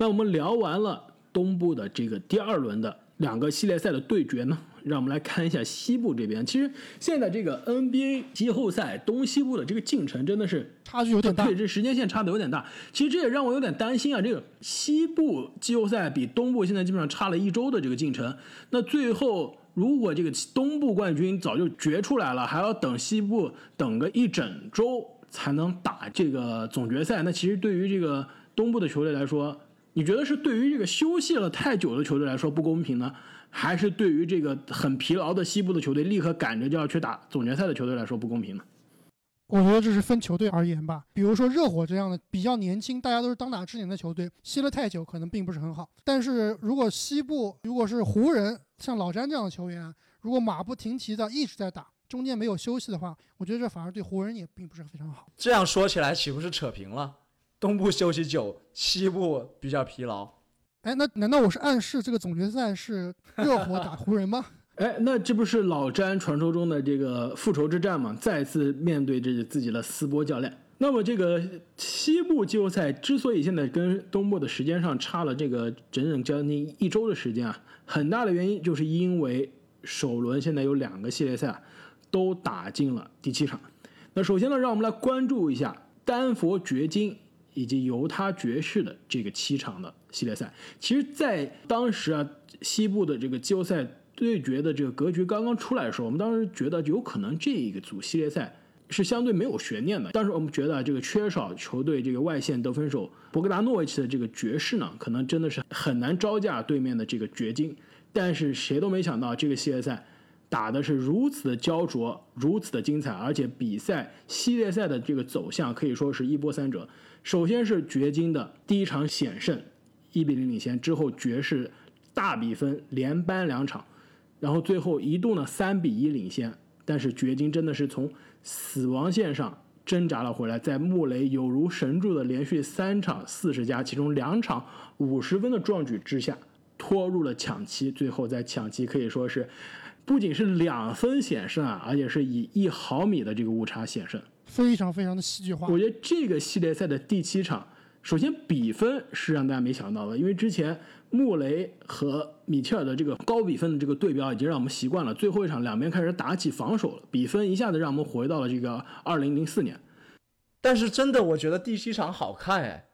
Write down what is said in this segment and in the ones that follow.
那我们聊完了东部的这个第二轮的两个系列赛的对决呢，让我们来看一下西部这边。其实现在这个 NBA 季后赛东西部的这个进程真的是差距有点大对，。这时间线差的有点大。其实这也让我有点担心啊，这个西部季后赛比东部现在基本上差了一周的这个进程。那最后如果这个东部冠军早就决出来了，还要等西部等个一整周才能打这个总决赛，那其实对于这个东部的球队来说，你觉得是对于这个休息了太久的球队来说不公平呢，还是对于这个很疲劳的西部的球队立刻赶着就要去打总决赛的球队来说不公平呢？我觉得这是分球队而言吧。比如说热火这样的比较年轻，大家都是当打之年的球队，歇了太久可能并不是很好。但是如果西部如果是湖人，像老詹这样的球员啊，如果马不停蹄的一直在打，中间没有休息的话，我觉得这反而对湖人也并不是非常好。这样说起来岂不是扯平了？东部休息久，西部比较疲劳。哎，那难道我是暗示这个总决赛是热火打湖人吗？哎，那这不是老詹传说中的这个复仇之战吗？再次面对着自己的斯波教练。那么这个西部季后赛之所以现在跟东部的时间上差了这个整整将近一周的时间啊，很大的原因就是因为首轮现在有两个系列赛啊都打进了第七场。那首先呢，让我们来关注一下丹佛掘金以及犹他爵士的这个七场的系列赛。其实，在当时啊，西部的这个季后赛对决的这个格局刚刚出来的时候，我们当时觉得有可能这一个组系列赛是相对没有悬念的。当时我们觉得这个缺少球队这个外线得分手博格达诺维奇的这个爵士呢，可能真的是很难招架对面的这个掘金。但是谁都没想到，这个系列赛打的是如此的焦灼，如此的精彩，而且比赛系列赛的这个走向可以说是一波三折。首先是掘金的第一场险胜，一比零领先，之后爵士大比分连扳两场，然后最后一度呢三比一领先，但是掘金真的是从死亡线上挣扎了回来，在穆雷有如神助的连续三场四十加，其中两场五十分的壮举之下，拖入了抢七，最后在抢七可以说是不仅是两分险胜啊，而且是以一毫米的这个误差险胜。非常非常的戏剧化。我觉得这个系列赛的第七场，首先比分是让大家没想到的，因为之前穆雷和米切尔的这个高比分的这个对标已经让我们习惯了，最后一场两边开始打起防守了，比分一下子让我们回到了这个二零零四年。但是真的，我觉得第七场好看哎。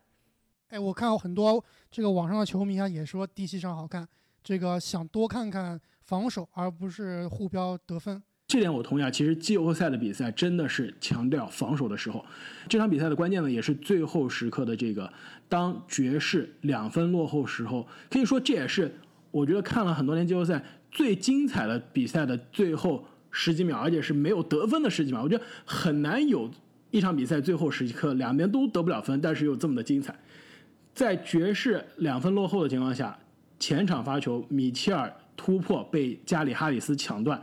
哎，我看到很多这个网上的球迷啊，也说第七场好看，这个想多看看防守，而不是互飙得分。这点我同意啊。其实季后赛的比赛真的是强调防守的时候，这场比赛的关键呢，也是最后时刻的这个当爵士两分落后时候，可以说这也是我觉得看了很多年季后赛最精彩的比赛的最后十几秒，而且是没有得分的十几秒。我觉得很难有一场比赛最后时刻两边都得不了分，但是又这么的精彩。在爵士两分落后的情况下，前场发球，米切尔突破被加里哈里斯抢断，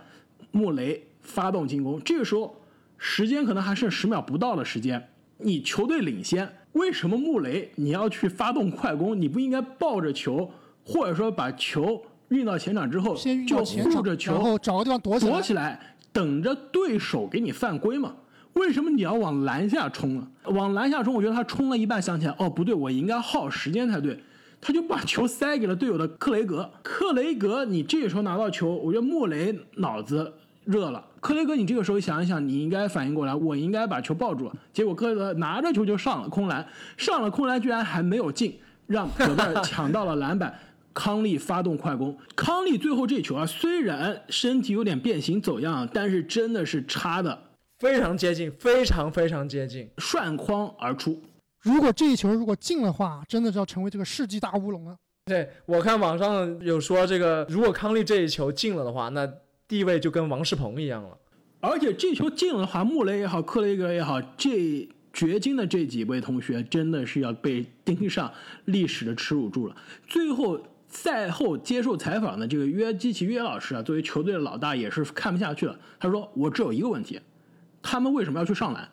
穆雷发动进攻。这个时候时间可能还剩十秒不到的时间，你球队领先，为什么穆雷你要去发动快攻？你不应该抱着球，或者说把球运到前场之后，先运就护着，球，然后找个地方躲起来。躲起来，等着对手给你犯规嘛？为什么你要往篮下冲呢？往篮下冲，我觉得他冲了一半，想起来，哦，不对，我应该耗时间才对。他就把球塞给了队友的克雷格。克雷格，你这个时候拿到球，我觉得穆雷脑子热了。克雷格，你这个时候想一想，你应该反应过来，我应该把球抱住。结果克雷格拿着球就上了空篮，上了空篮居然还没有进，让戈贝尔抢到了篮板。康利发动快攻，康利最后这球啊，虽然身体有点变形走样，但是真的是差的非常接近，非常非常接近。涮筐而出。如果这一球如果进的话，真的是要成为这个世纪大乌龙了。对我看网上有说，这个如果康利这一球进了的话，那地位就跟王仕鹏一样了。而且这球进了的话，穆雷也好，克雷格也好，这掘金的这几位同学真的是要被钉上历史的耻辱柱了。最后赛后接受采访的这个约基奇约老师啊，作为球队的老大也是看不下去了。他说：“我只有一个问题，他们为什么要去上篮？”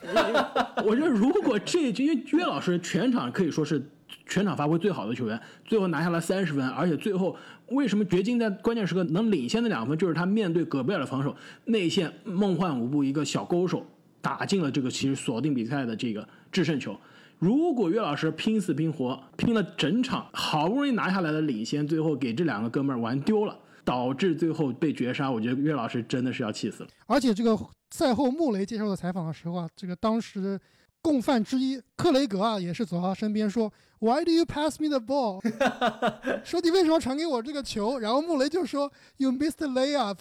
我觉得如果这因为约老师全场可以说是全场发挥最好的球员，最后拿下了三十分，而且最后为什么掘金在关键时刻能领先的两分，就是他面对戈贝尔的防守，内线梦幻舞步一个小勾手打进了这个其实锁定比赛的这个制胜球。如果岳老师拼死拼活拼了整场，好不容易拿下来的领先，最后给这两个哥们儿玩丢了，导致最后被绝杀，我觉得岳老师真的是要气死了。而且这个赛后穆雷接受的采访的时候啊，这个当时共犯之一克雷格啊，也是走到他身边说：“Why do you pass me the ball？” 说你为什么传给我这个球？然后穆雷就说：“You missed the layup。”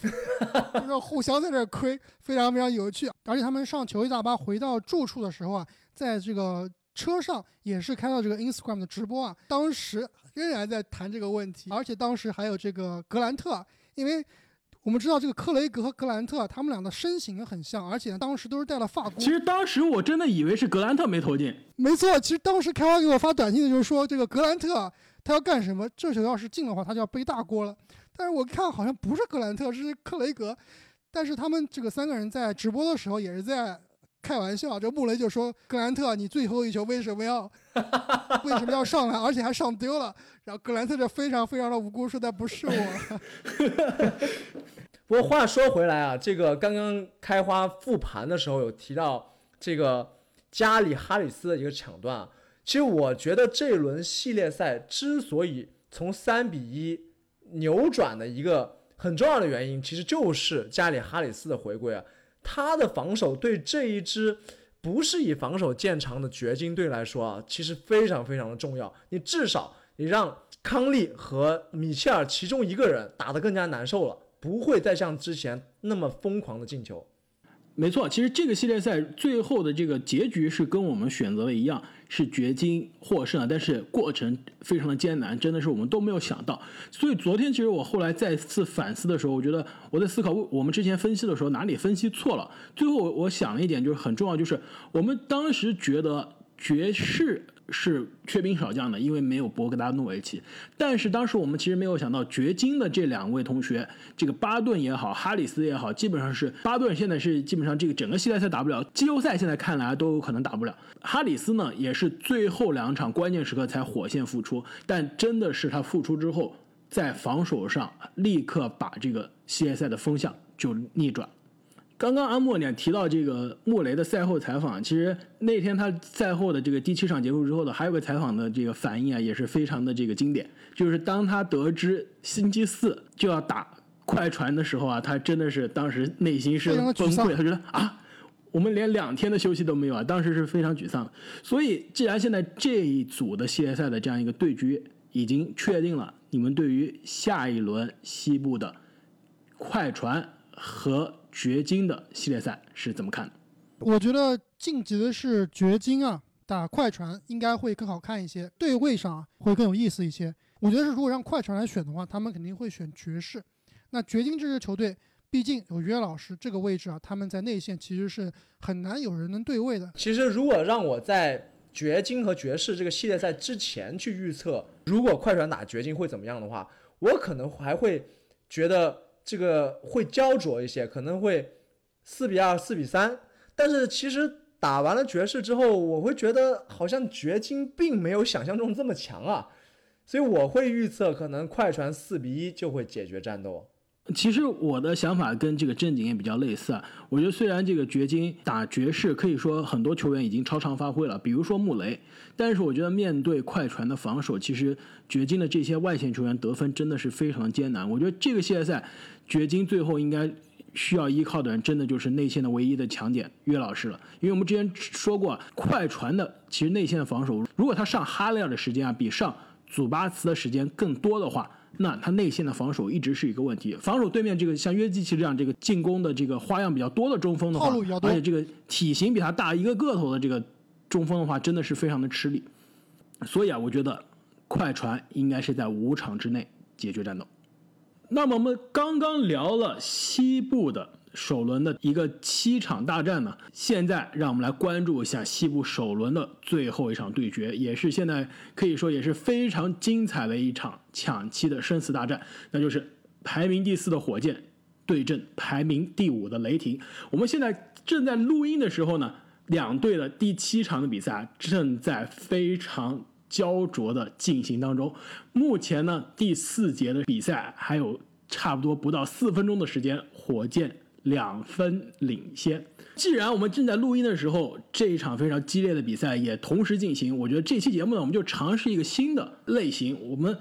就 是互相在这亏，非常非常有趣。而且他们上球衣大巴回到住处的时候啊，在这个车上也是开到这个 Instagram 的直播啊，当时仍然在谈这个问题，而且当时还有这个格兰特，因为。我们知道这个克雷格和格兰特，他们俩的身形很像，而且，当时都是戴了发箍。其实当时我真的以为是格兰特没投进。没错，其实当时开花给我发短信的就是说，这个格兰特他要干什么？这球要是进的话，他就要背大锅了。但是我看好像不是格兰特，是克雷格。但是他们这个三个人在直播的时候也是在开玩笑。这穆雷就说：“格兰特，你最后一球为什么要 为什么要上来，而且还上丢了？”然后格兰特就非常非常的无辜，说：“他不是我。”不过话说回来啊，这个刚刚开花复盘的时候有提到这个加里哈里斯的一个抢断啊。其实我觉得这一轮系列赛之所以从三比一扭转的一个很重要的原因，其实就是加里哈里斯的回归啊。他的防守对这一支不是以防守见长的掘金队来说啊，其实非常非常的重要。你至少你让康利和米切尔其中一个人打得更加难受了。不会再像之前那么疯狂的进球。没错，其实这个系列赛最后的这个结局是跟我们选择的一样，是掘金获胜，但是过程非常的艰难，真的是我们都没有想到。所以昨天其实我后来再次反思的时候，我觉得我在思考我们之前分析的时候哪里分析错了。最后我想了一点，就是很重要，就是我们当时觉得爵士。是缺兵少将的，因为没有博格达诺维奇。但是当时我们其实没有想到，掘金的这两位同学，这个巴顿也好，哈里斯也好，基本上是巴顿现在是基本上这个整个系列赛打不了，季后赛现在看来都有可能打不了。哈里斯呢，也是最后两场关键时刻才火线复出，但真的是他复出之后，在防守上立刻把这个系列赛的风向就逆转。刚刚阿莫呢提到这个穆雷的赛后采访，其实那天他赛后的这个第七场结束之后的还有个采访的这个反应啊，也是非常的这个经典。就是当他得知星期四就要打快船的时候啊，他真的是当时内心是崩溃，他觉得啊，我们连两天的休息都没有啊，当时是非常沮丧。所以，既然现在这一组的系列赛的这样一个对局已经确定了，你们对于下一轮西部的快船和掘金的系列赛是怎么看的？我觉得晋级的是掘金啊，打快船应该会更好看一些，对位上会更有意思一些。我觉得是，如果让快船来选的话，他们肯定会选爵士。那掘金这支球队，毕竟有约老师这个位置啊，他们在内线其实是很难有人能对位的。其实，如果让我在掘金和爵士这个系列赛之前去预测，如果快船打掘金会怎么样的话，我可能还会觉得。这个会焦灼一些，可能会四比二、四比三。但是其实打完了爵士之后，我会觉得好像掘金并没有想象中这么强啊，所以我会预测可能快船四比一就会解决战斗。其实我的想法跟这个正经也比较类似啊。我觉得虽然这个掘金打爵士，可以说很多球员已经超常发挥了，比如说穆雷，但是我觉得面对快船的防守，其实掘金的这些外线球员得分真的是非常艰难。我觉得这个系列赛，掘金最后应该需要依靠的人，真的就是内线的唯一的强点约老师了。因为我们之前说过，快船的其实内线的防守，如果他上哈雷尔的时间啊，比上祖巴茨的时间更多的话。那他内线的防守一直是一个问题，防守对面这个像约基奇这样这个进攻的这个花样比较多的中锋的话，而且这个体型比他大一个个头的这个中锋的话，真的是非常的吃力。所以啊，我觉得快船应该是在五场之内解决战斗。那么我们刚刚聊了西部的。首轮的一个七场大战呢，现在让我们来关注一下西部首轮的最后一场对决，也是现在可以说也是非常精彩的一场抢七的生死大战，那就是排名第四的火箭对阵排名第五的雷霆。我们现在正在录音的时候呢，两队的第七场的比赛正在非常焦灼的进行当中。目前呢，第四节的比赛还有差不多不到四分钟的时间，火箭。两分领先。既然我们正在录音的时候，这一场非常激烈的比赛也同时进行，我觉得这期节目呢，我们就尝试一个新的类型，我们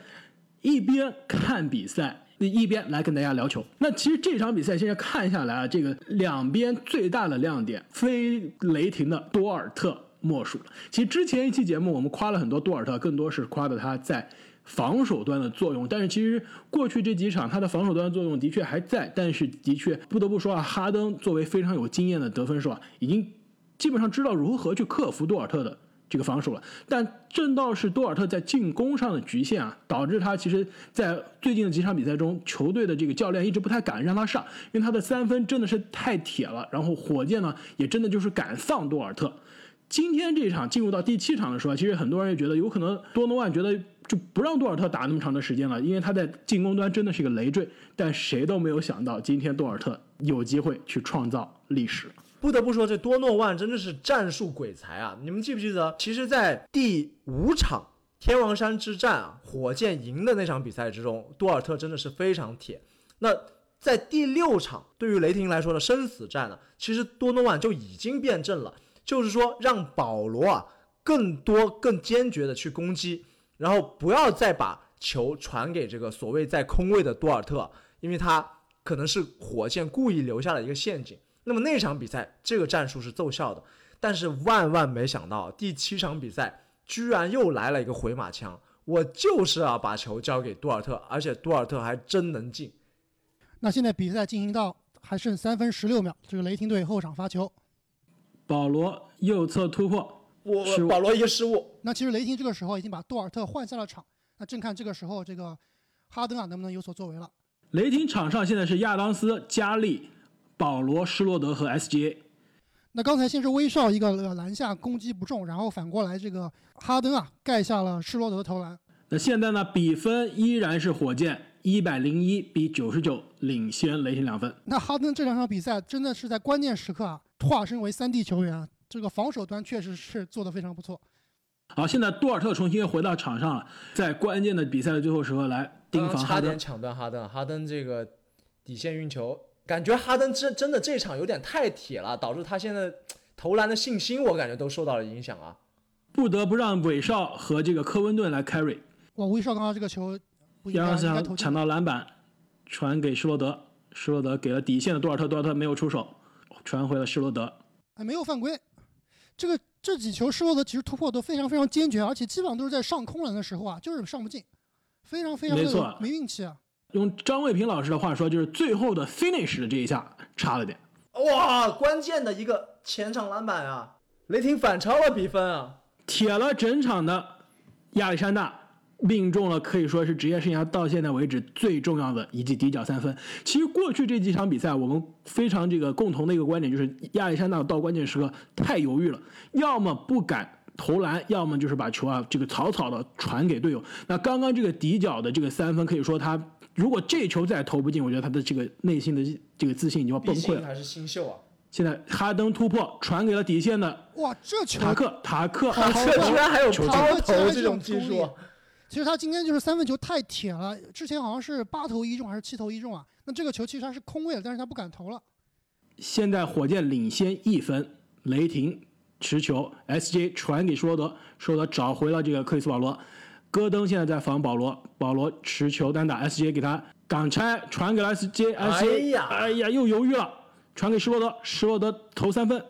一边看比赛。一边来跟大家聊球。那其实这场比赛现在看下来啊，这个两边最大的亮点，非雷霆的多尔特莫属了。其实之前一期节目我们夸了很多多尔特，更多是夸的他在防守端的作用。但是其实过去这几场他的防守端的作用的确还在，但是的确不得不说啊，哈登作为非常有经验的得分手啊，已经基本上知道如何去克服多尔特的。这个防守了，但正倒是多尔特在进攻上的局限啊，导致他其实，在最近的几场比赛中，球队的这个教练一直不太敢让他上，因为他的三分真的是太铁了。然后火箭呢，也真的就是敢放多尔特。今天这场进入到第七场的时候，其实很多人也觉得有可能多诺万觉得就不让多尔特打那么长的时间了，因为他在进攻端真的是一个累赘。但谁都没有想到，今天多尔特有机会去创造历史。不得不说，这多诺万真的是战术鬼才啊！你们记不记得，其实，在第五场天王山之战啊，火箭赢的那场比赛之中，多尔特真的是非常铁。那在第六场对于雷霆来说的生死战呢，其实多诺万就已经变阵了，就是说让保罗啊更多、更坚决的去攻击，然后不要再把球传给这个所谓在空位的多尔特，因为他可能是火箭故意留下了一个陷阱。那么那场比赛，这个战术是奏效的，但是万万没想到，第七场比赛居然又来了一个回马枪。我就是要把球交给多尔特，而且多尔特还真能进。那现在比赛进行到还剩三分十六秒，这个雷霆队后场发球，保罗右侧突破，我保罗一个失误。那其实雷霆这个时候已经把杜尔特换下了场，那正看这个时候这个哈登啊能不能有所作为了。雷霆场上现在是亚当斯、加利。保罗、施罗德和 SGA，那刚才先是威少一个篮下攻击不中，然后反过来这个哈登啊盖下了施罗德的投篮。那现在呢，比分依然是火箭一百零一比九十九领先雷霆两分。那哈登这两场比赛真的是在关键时刻啊化身为三 D 球员，这个防守端确实是做得非常不错。好，现在多尔特重新回到场上了，在关键的比赛的最后时刻来盯防差点抢断哈登，哈登这个底线运球。感觉哈登真真的这场有点太铁了，导致他现在投篮的信心，我感觉都受到了影响啊。不得不让韦少和这个科温顿来 carry。哇，威少刚刚这个球，亚当斯抢到篮板，传给施罗德，施罗德给了底线的多尔特，多尔特没有出手，传回了施罗德。哎，没有犯规。这个这几球施罗德其实突破都非常非常坚决，而且基本上都是在上空篮的时候啊，就是上不进，非常非常的没运气啊。用张卫平老师的话说，就是最后的 finish 的这一下差了点。哇，关键的一个前场篮板啊！雷霆反超了比分啊！铁了整场的亚历山大命中了，可以说是职业生涯到现在为止最重要的一记底角三分。其实过去这几场比赛，我们非常这个共同的一个观点就是亚历山大到关键时刻太犹豫了，要么不敢投篮，要么就是把球啊这个草草的传给队友。那刚刚这个底角的这个三分，可以说他。如果这球再投不进，我觉得他的这个内心的这个自信就要崩溃了。还是新秀啊！现在哈登突破，传给了底线的哇，这球塔克塔克，塔克居然还有抛投这种技术。其实他今天就是三分球太铁了，之前好像是八投一中还是七投一中啊？那这个球其实他是空位了，但是他不敢投了。现在火箭领先一分，雷霆持球，SJ 传给施罗德，施罗德找回了这个克里斯保罗。戈登现在在防保罗，保罗持球单打，SJ 给他挡拆，传给了 SJ，SJ，哎呀，又犹豫了，传给施罗德，施罗德投三分，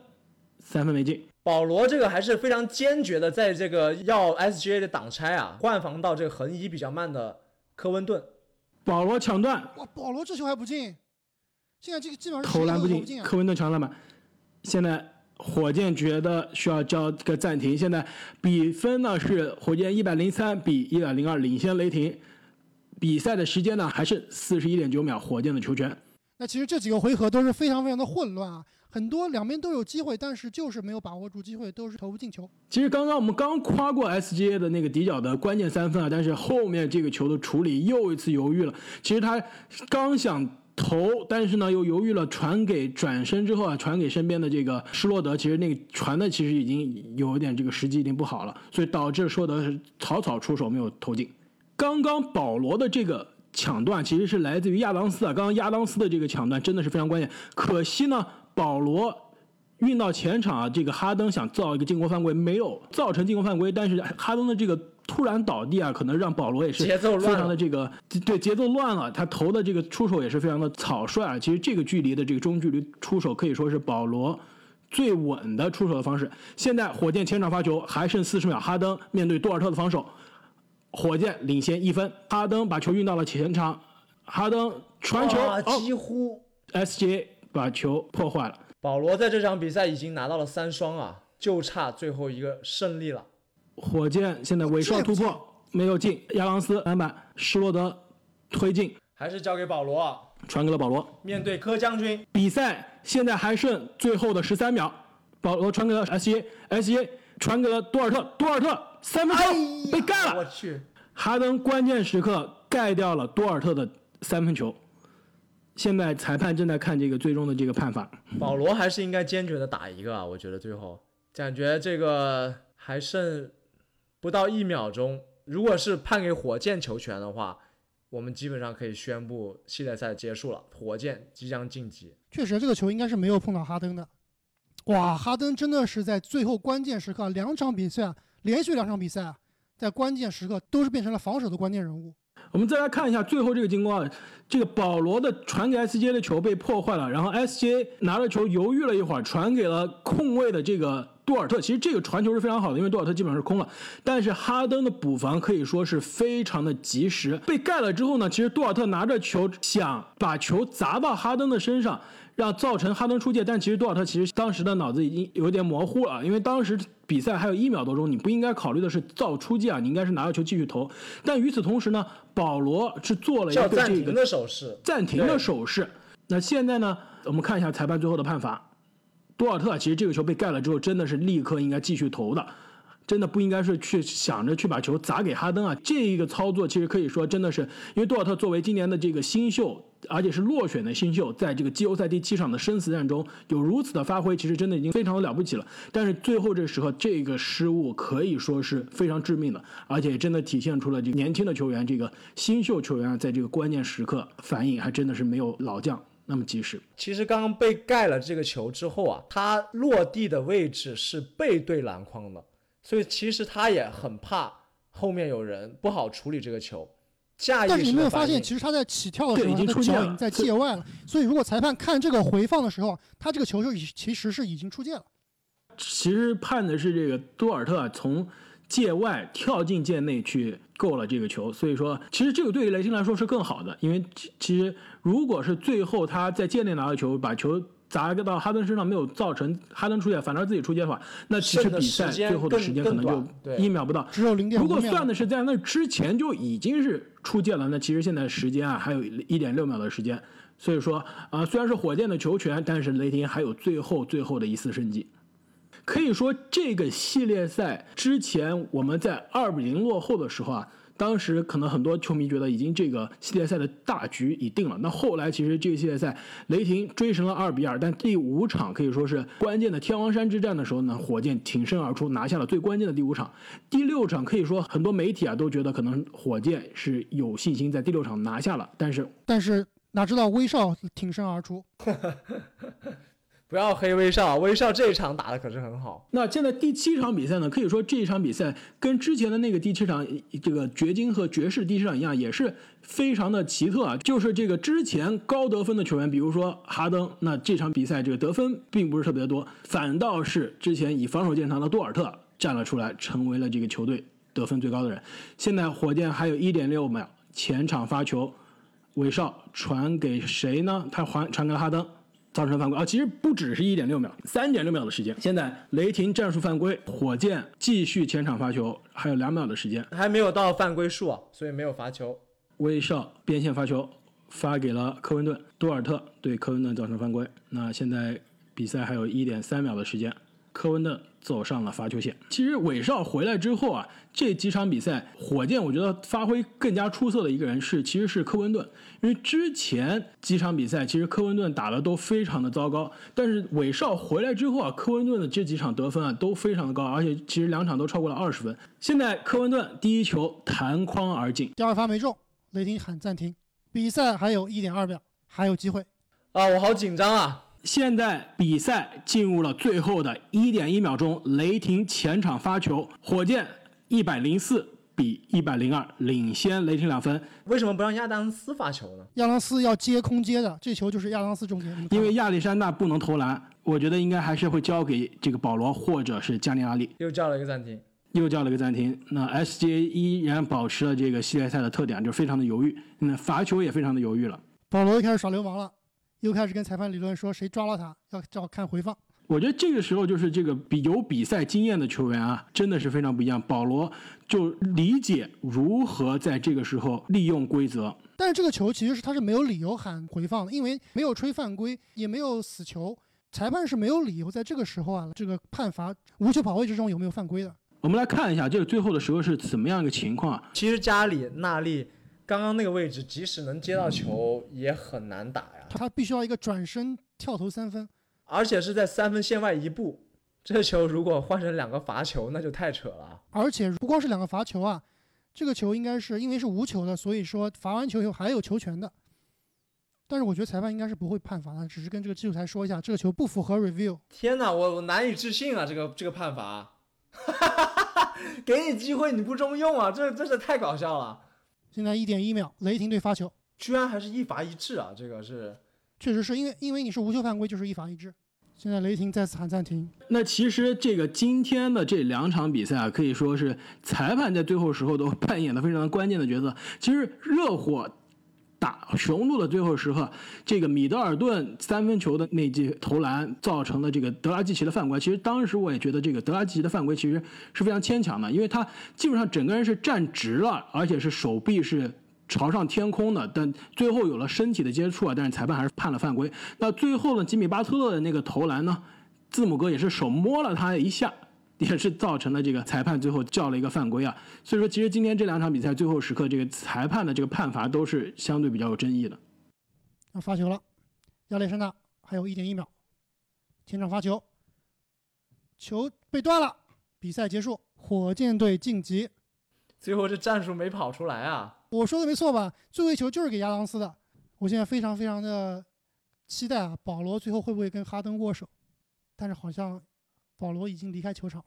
三分没进。保罗这个还是非常坚决的，在这个要 SGA 的挡拆啊，换防到这个横移比较慢的科温顿。保罗抢断，哇，保罗这球还不进，现在这个基本上投篮不进，科温顿抢篮板，现在。火箭觉得需要叫个暂停，现在比分呢是火箭一百零三比一百零二领先雷霆，比赛的时间呢还是四十一点九秒，火箭的球权。那其实这几个回合都是非常非常的混乱啊，很多两边都有机会，但是就是没有把握住机会，都是投不进球。其实刚刚我们刚夸过 SGA 的那个底角的关键三分啊，但是后面这个球的处理又一次犹豫了。其实他刚想。投，但是呢又犹豫了，传给转身之后啊，传给身边的这个施洛德，其实那个传的其实已经有一点这个时机已经不好了，所以导致施洛德是草草出手没有投进。刚刚保罗的这个抢断其实是来自于亚当斯啊，刚刚亚当斯的这个抢断真的是非常关键。可惜呢，保罗运到前场啊，这个哈登想造一个进攻犯规，没有造成进攻犯规，但是哈登的这个突然倒地啊，可能让保罗也是节非常了的这个对节奏乱了，他投的这个出手也是非常的草率啊。其实这个距离的这个中距离出手可以说是保罗。最稳的出手的方式。现在火箭前场发球还剩四十秒，哈登面对杜尔特的防守，火箭领先一分。哈登把球运到了前场，哈登传球，哦几乎，SGA 把球破坏了。保罗在这场比赛已经拿到了三双啊，就差最后一个胜利了。火箭现在尾哨突破没有进，亚当斯篮板，施罗德推进，还是交给保罗啊，传给了保罗。面对柯将军，比赛现在还剩最后的十三秒，保罗传给了 SGA，SGA 传给了多尔特，多尔特三分哎球被盖了。我去，哈登关键时刻盖掉了多尔特的三分球。现在裁判正在看这个最终的这个判罚。保罗还是应该坚决的打一个啊，我觉得最后感觉这个还剩不到一秒钟，如果是判给火箭球权的话，我们基本上可以宣布系列赛结束了，火箭即将晋级。确实，这个球应该是没有碰到哈登的。哇，哈登真的是在最后关键时刻，两场比赛啊，连续两场比赛啊，在关键时刻都是变成了防守的关键人物。我们再来看一下最后这个进攻啊，这个保罗的传给 SJ 的球被破坏了，然后 SJ 拿着球犹豫了一会儿，传给了空位的这个杜尔特。其实这个传球是非常好的，因为杜尔特基本上是空了，但是哈登的补防可以说是非常的及时。被盖了之后呢，其实杜尔特拿着球想把球砸到哈登的身上。让造成哈登出界，但其实杜尔特其实当时的脑子已经有点模糊了，因为当时比赛还有一秒多钟，你不应该考虑的是造出界啊，你应该是拿到球继续投。但与此同时呢，保罗是做了一个这个暂停的手势，暂停的手势。那现在呢，我们看一下裁判最后的判罚。多尔特其实这个球被盖了之后，真的是立刻应该继续投的，真的不应该是去想着去把球砸给哈登啊。这一个操作其实可以说真的是，因为多尔特作为今年的这个新秀，而且是落选的新秀，在这个季后赛第七场的生死战中有如此的发挥，其实真的已经非常的了不起了。但是最后这时候这个失误可以说是非常致命的，而且真的体现出了这年轻的球员，这个新秀球员啊在这个关键时刻反应还真的是没有老将那么及时。其实刚刚被盖了这个球之后啊，他落地的位置是背对篮筐的，所以其实他也很怕后面有人不好处理这个球。下意识但是你没有发现，其实他在起跳的时候，他的已经出界已经在界外了。所以如果裁判看这个回放的时候，他这个球就已其实是已经出界了。其实判的是这个多尔特啊从界外跳进界内去够了这个球，所以说其实这个对于雷霆来说是更好的，因为其其实如果是最后他在界内拿到球，把球砸到哈登身上没有造成哈登出界，反而自己出界的话，那其实比赛最后的时间可能就一秒不到。只有零点如果。算的是在那之前就已经是出界了，那其实现在时间啊还有一点六秒的时间，所以说啊、虽然是火箭的球权，但是雷霆还有最后最后的一次生机。可以说，这个系列赛之前我们在二比零落后的时候啊，当时可能很多球迷觉得已经这个系列赛的大局已定了。那后来其实这个系列赛雷霆追成了二比二，但第五场可以说是关键的天王山之战的时候呢，火箭挺身而出，拿下了最关键的第五场。第六场可以说很多媒体啊都觉得可能火箭是有信心在第六场拿下了，但是但是哪知道威少挺身而出，不要黑威少，威少这一场打的可是很好。那现在第七场比赛呢，可以说这一场比赛跟之前的那个第七场这个掘金和爵士第七场一样，也是非常的奇特啊。就是这个之前高得分的球员，比如说哈登，那这场比赛这个得分并不是特别多，反倒是之前以防守见长的多尔特站了出来，成为了这个球队得分最高的人。现在火箭还有一点六秒，前场发球，威少传给谁呢？他还传给了哈登。造成犯规啊，其实不只是一点六秒，三点六秒的时间。现在雷霆战术犯规，火箭继续前场发球，还有两秒的时间。还没有到犯规数啊，所以没有罚球。威少边线发球发给了科文顿，多尔特对科文顿造成犯规。那现在比赛还有一点三秒的时间，科温顿走上了罚球线。其实韦少回来之后啊，这几场比赛火箭我觉得发挥更加出色的一个人是其实是科温顿，因为之前几场比赛其实科温顿打的都非常的糟糕，但是韦少回来之后啊，科温顿的这几场得分啊都非常的高，而且其实两场都超过了二十分。现在科温顿第一球弹框而进。第二发没中，雷霆喊暂停。比赛还有一点二秒，还有机会。啊，我好紧张啊！现在比赛进入了最后的一点一秒钟，雷霆前场发球，火箭一百零四比一百零二领先雷霆两分。为什么不让亚当斯发球呢？亚当斯要接空接的，这球就是亚当斯中间。因为亚历山大不能投篮，我觉得应该还是会交给这个保罗或者是加尼拉利。又叫了一个暂停。又叫了一个暂停。那 SGA 依然保持了这个系列赛的特点，就是非常的犹豫，那罚球也非常的犹豫了。保罗又开始耍流氓了，又开始跟裁判理论说谁抓了他，要要看回放。我觉得这个时候就是这个比有比赛经验的球员啊，真的是非常不一样。保罗就理解如何在这个时候利用规则。但是这个球其实是他是没有理由喊回放的，因为没有吹犯规，也没有死球，裁判是没有理由在这个时候啊，这个判罚无球跑位之中有没有犯规的。我们来看一下这个最后的时候是怎么样一个情况啊？其实加里纳利刚刚那个位置，即使能接到球，也很难打呀。他必须要一个转身跳投三分，而且是在三分线外一步。这球如果换成两个罚球，那就太扯了。而且不光是两个罚球啊，这个球应该是因为是无球的，所以说罚完球以后还有球权的。但是我觉得裁判应该是不会判罚的，只是跟这个技术台说一下，这个球不符合 review。天哪，我我难以置信啊！这个这个判罚，给你机会你不中用啊，这真是太搞笑了。现在一点一秒，雷霆队发球，居然还是一罚一掷啊！这个是确实是因为因为你是无球犯规，就是一罚一掷。现在雷霆再次喊暂停，那其实这个今天的这两场比赛啊，可以说是裁判在最后时候都扮演了非常关键的角色。其实热火打雄鹿的最后时刻，这个米德尔顿三分球的那记投篮造成的这个德拉季奇的犯规，其实当时我也觉得这个德拉季奇的犯规其实是非常牵强的，因为他基本上整个人是站直了，而且是手臂是。朝上天空的，但最后有了身体的接触啊，但是裁判还是判了犯规。那最后呢，吉米巴特勒的那个投篮呢，字母哥也是手摸了他一下，也是造成了这个裁判最后叫了一个犯规啊。所以说，其实今天这两场比赛最后时刻，这个裁判的这个判罚都是相对比较有争议的。要发球了，亚历山大还有一点一秒，前场发球，球被断了，比赛结束，火箭队晋级。最后这战术没跑出来啊！我说的没错吧？最后一球就是给亚当斯的。我现在非常非常的期待啊，保罗最后会不会跟哈登握手？但是好像保罗已经离开球场了。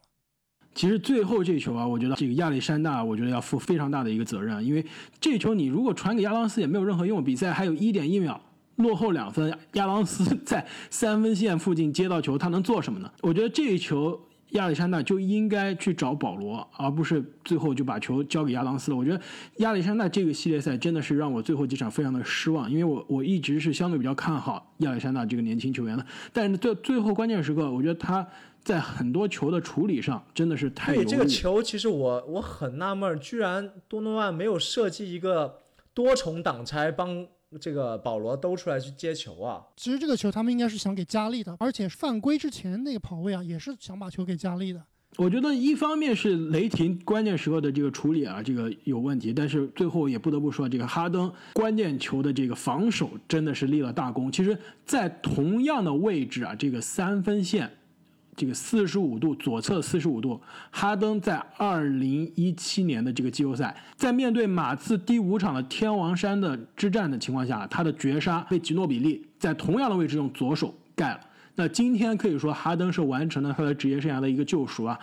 其实最后这球啊，我觉得这个亚历山大，我觉得要负非常大的一个责任，因为这球你如果传给亚当斯也没有任何用。比赛还有一点一秒，落后两分，亚当斯 在三分线附近接到球，他能做什么呢？我觉得这一球。亚历山大就应该去找保罗，而不是最后就把球交给亚当斯了。我觉得亚历山大这个系列赛真的是让我最后几场非常的失望，因为我我一直是相对比较看好亚历山大这个年轻球员的。但是最最后关键时刻，我觉得他在很多球的处理上真的是太犹豫。这个球其实我我很纳闷，居然多诺万没有设计一个多重挡拆帮。这个保罗都出来去接球啊！其实这个球他们应该是想给加利的，而且犯规之前那个跑位啊，也是想把球给加利的。我觉得一方面是雷霆关键时刻的这个处理啊，这个有问题，但是最后也不得不说，这个哈登关键球的这个防守真的是立了大功。其实，在同样的位置啊，这个三分线。这个四十五度左侧四十五度，哈登在二零一七年的这个季后赛，在面对马刺第五场的天王山的之战的情况下，他的绝杀被吉诺比利在同样的位置用左手盖了。那今天可以说哈登是完成了他的职业生涯的一个救赎啊，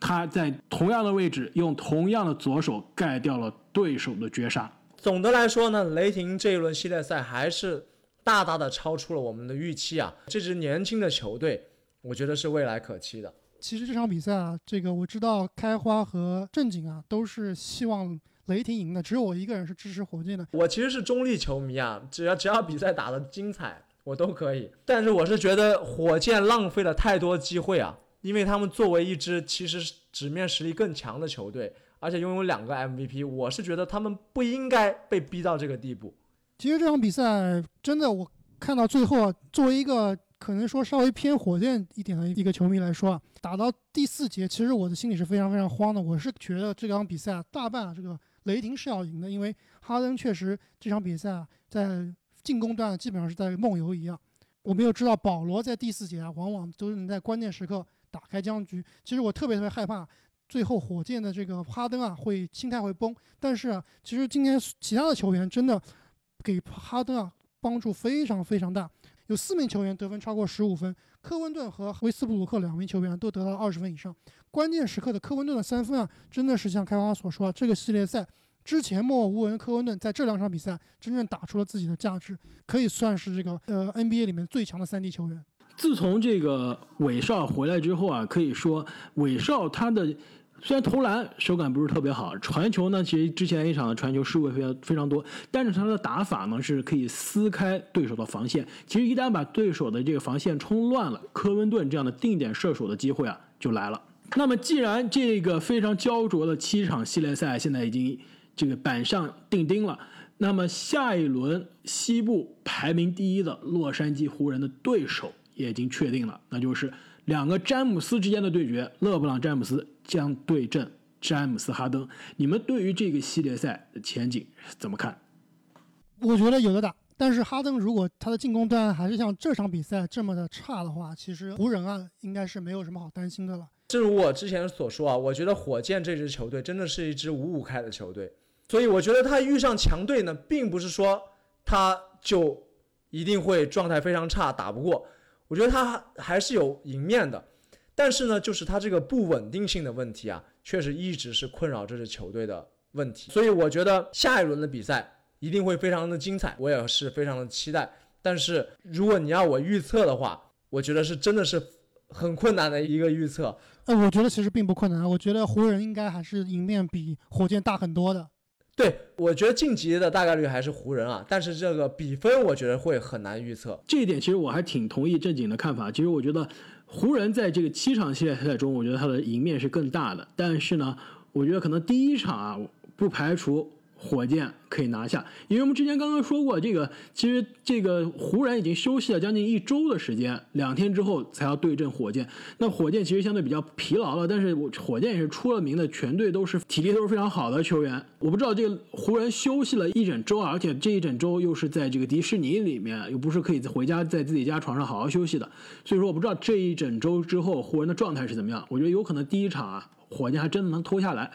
他在同样的位置用同样的左手盖掉了对手的绝杀。总的来说呢，雷霆这一轮系列赛还是大大的超出了我们的预期啊，这支年轻的球队。我觉得是未来可期的。其实这场比赛啊，这个我知道开花和正经啊都是希望雷霆赢的，只有我一个人是支持火箭的。我其实是中立球迷啊，只要只要比赛打得精彩，我都可以。但是我是觉得火箭浪费了太多机会啊，因为他们作为一支其实纸面实力更强的球队，而且拥有两个 MVP，我是觉得他们不应该被逼到这个地步。其实这场比赛真的，我看到最后啊，作为一个。可能说稍微偏火箭一点的一个球迷来说啊，打到第四节，其实我的心里是非常非常慌的。我是觉得这场比赛啊，大半啊，这个雷霆是要赢的，因为哈登确实这场比赛啊，在进攻端基本上是在梦游一样。我没有知道保罗在第四节啊，往往都能在关键时刻打开僵局。其实我特别特别害怕最后火箭的这个哈登啊会心态会崩。但是啊，其实今天其他的球员真的给哈登啊帮助非常非常大。有四名球员得分超过十五分，科温顿和威斯布鲁克两名球员都得到了二十分以上。关键时刻的科温顿的三分啊，真的是像开花所说，这个系列赛之前默默无闻的，科温顿在这两场比赛真正打出了自己的价值，可以算是这个呃 NBA 里面最强的三 D 球员。自从这个韦少回来之后啊，可以说韦少他的。虽然投篮手感不是特别好，传球呢，其实之前一场的传球失误非常非常多，但是他的打法呢是可以撕开对手的防线。其实一旦把对手的这个防线冲乱了，科温顿这样的定点射手的机会啊就来了。那么既然这个非常焦灼的七场系列赛现在已经这个板上钉钉了，那么下一轮西部排名第一的洛杉矶湖人的对手也已经确定了，那就是两个詹姆斯之间的对决，勒布朗詹姆斯。将对阵詹姆斯·哈登，你们对于这个系列赛的前景怎么看？我觉得有的打，但是哈登如果他的进攻端还是像这场比赛这么的差的话，其实湖人啊应该是没有什么好担心的了。正如我之前所说啊，我觉得火箭这支球队真的是一支五五开的球队，所以我觉得他遇上强队呢，并不是说他就一定会状态非常差打不过，我觉得他还是有赢面的。但是呢，就是他这个不稳定性的问题啊，确实一直是困扰这支球队的问题。所以我觉得下一轮的比赛一定会非常的精彩，我也是非常的期待。但是如果你要我预测的话，我觉得是真的是很困难的一个预测。呃，我觉得其实并不困难，我觉得湖人应该还是赢面比火箭大很多的。对，我觉得晋级的大概率还是湖人啊，但是这个比分我觉得会很难预测。这一点其实我还挺同意正经的看法。其实我觉得。湖人在这个七场系列赛中，我觉得他的赢面是更大的。但是呢，我觉得可能第一场啊，不排除。火箭可以拿下，因为我们之前刚刚说过，这个其实这个湖人已经休息了将近一周的时间，两天之后才要对阵火箭。那火箭其实相对比较疲劳了，但是我火箭也是出了名的，全队都是体力都是非常好的球员。我不知道这个湖人休息了一整周，而且这一整周又是在这个迪士尼里面，又不是可以回家在自己家床上好好休息的。所以说，我不知道这一整周之后湖人的状态是怎么样。我觉得有可能第一场啊，火箭还真的能拖下来。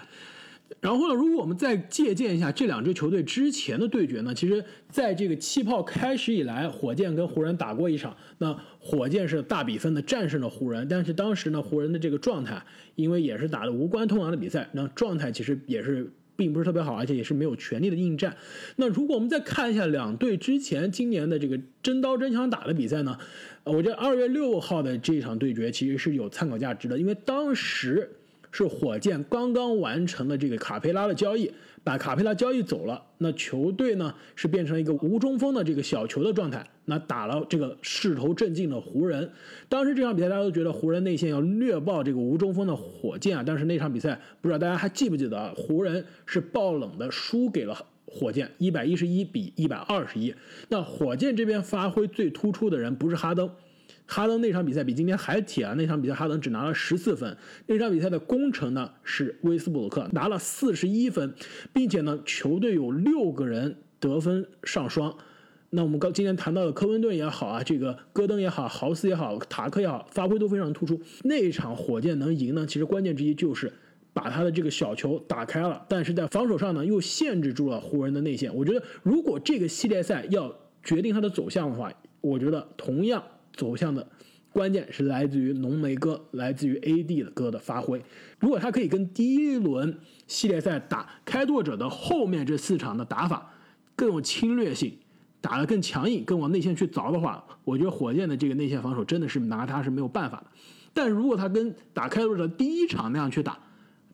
然后呢，如果我们再借鉴一下这两支球队之前的对决呢，其实在这个气泡开始以来，火箭跟湖人打过一场，那火箭是大比分的战胜了湖人，但是当时呢，湖人的这个状态，因为也是打的无关痛痒的比赛，那状态其实也是并不是特别好，而且也是没有全力的应战。那如果我们再看一下两队之前今年的这个真刀真枪打的比赛呢，我觉得二月六号的这场对决其实是有参考价值的，因为当时。是火箭刚刚完成了这个卡佩拉的交易，把卡佩拉交易走了，那球队呢是变成一个无中锋的这个小球的状态，那打了这个势头正劲的湖人。当时这场比赛大家都觉得湖人内线要虐爆这个无中锋的火箭啊，但是那场比赛不知道大家还记不记得啊？湖人是爆冷的输给了火箭，一百一十一比一百二十一。那火箭这边发挥最突出的人不是哈登。哈登那场比赛比今天还铁啊！那场比赛哈登只拿了十四分。那场比赛的功臣呢是威斯布鲁克，拿了四十一分，并且呢球队有六个人得分上双。那我们刚今天谈到的科温顿也好啊，这个戈登也好，豪斯也好，塔克也好，发挥都非常突出。那一场火箭能赢呢，其实关键之一就是把他的这个小球打开了，但是在防守上呢又限制住了湖人的内线。我觉得如果这个系列赛要决定它的走向的话，我觉得同样。走向的关键是来自于浓眉哥，来自于 AD 的哥的发挥。如果他可以跟第一轮系列赛打开拓者的后面这四场的打法更有侵略性，打得更强硬，更往内线去凿的话，我觉得火箭的这个内线防守真的是拿他是没有办法的。但如果他跟打开拓者第一场那样去打，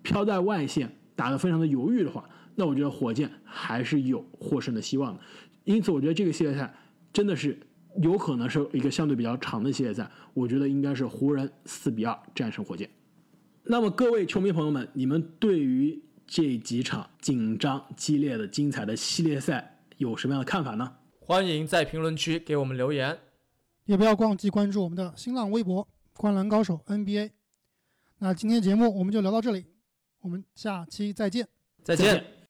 飘在外线打得非常的犹豫的话，那我觉得火箭还是有获胜的希望的。因此，我觉得这个系列赛真的是。有可能是一个相对比较长的系列赛，我觉得应该是湖人四比二战胜火箭。那么各位球迷朋友们，你们对于这几场紧张、激烈的、精彩的系列赛有什么样的看法呢？欢迎在评论区给我们留言，也不要忘记关注我们的新浪微博“观篮高手 NBA”。那今天节目我们就聊到这里，我们下期再见，再见。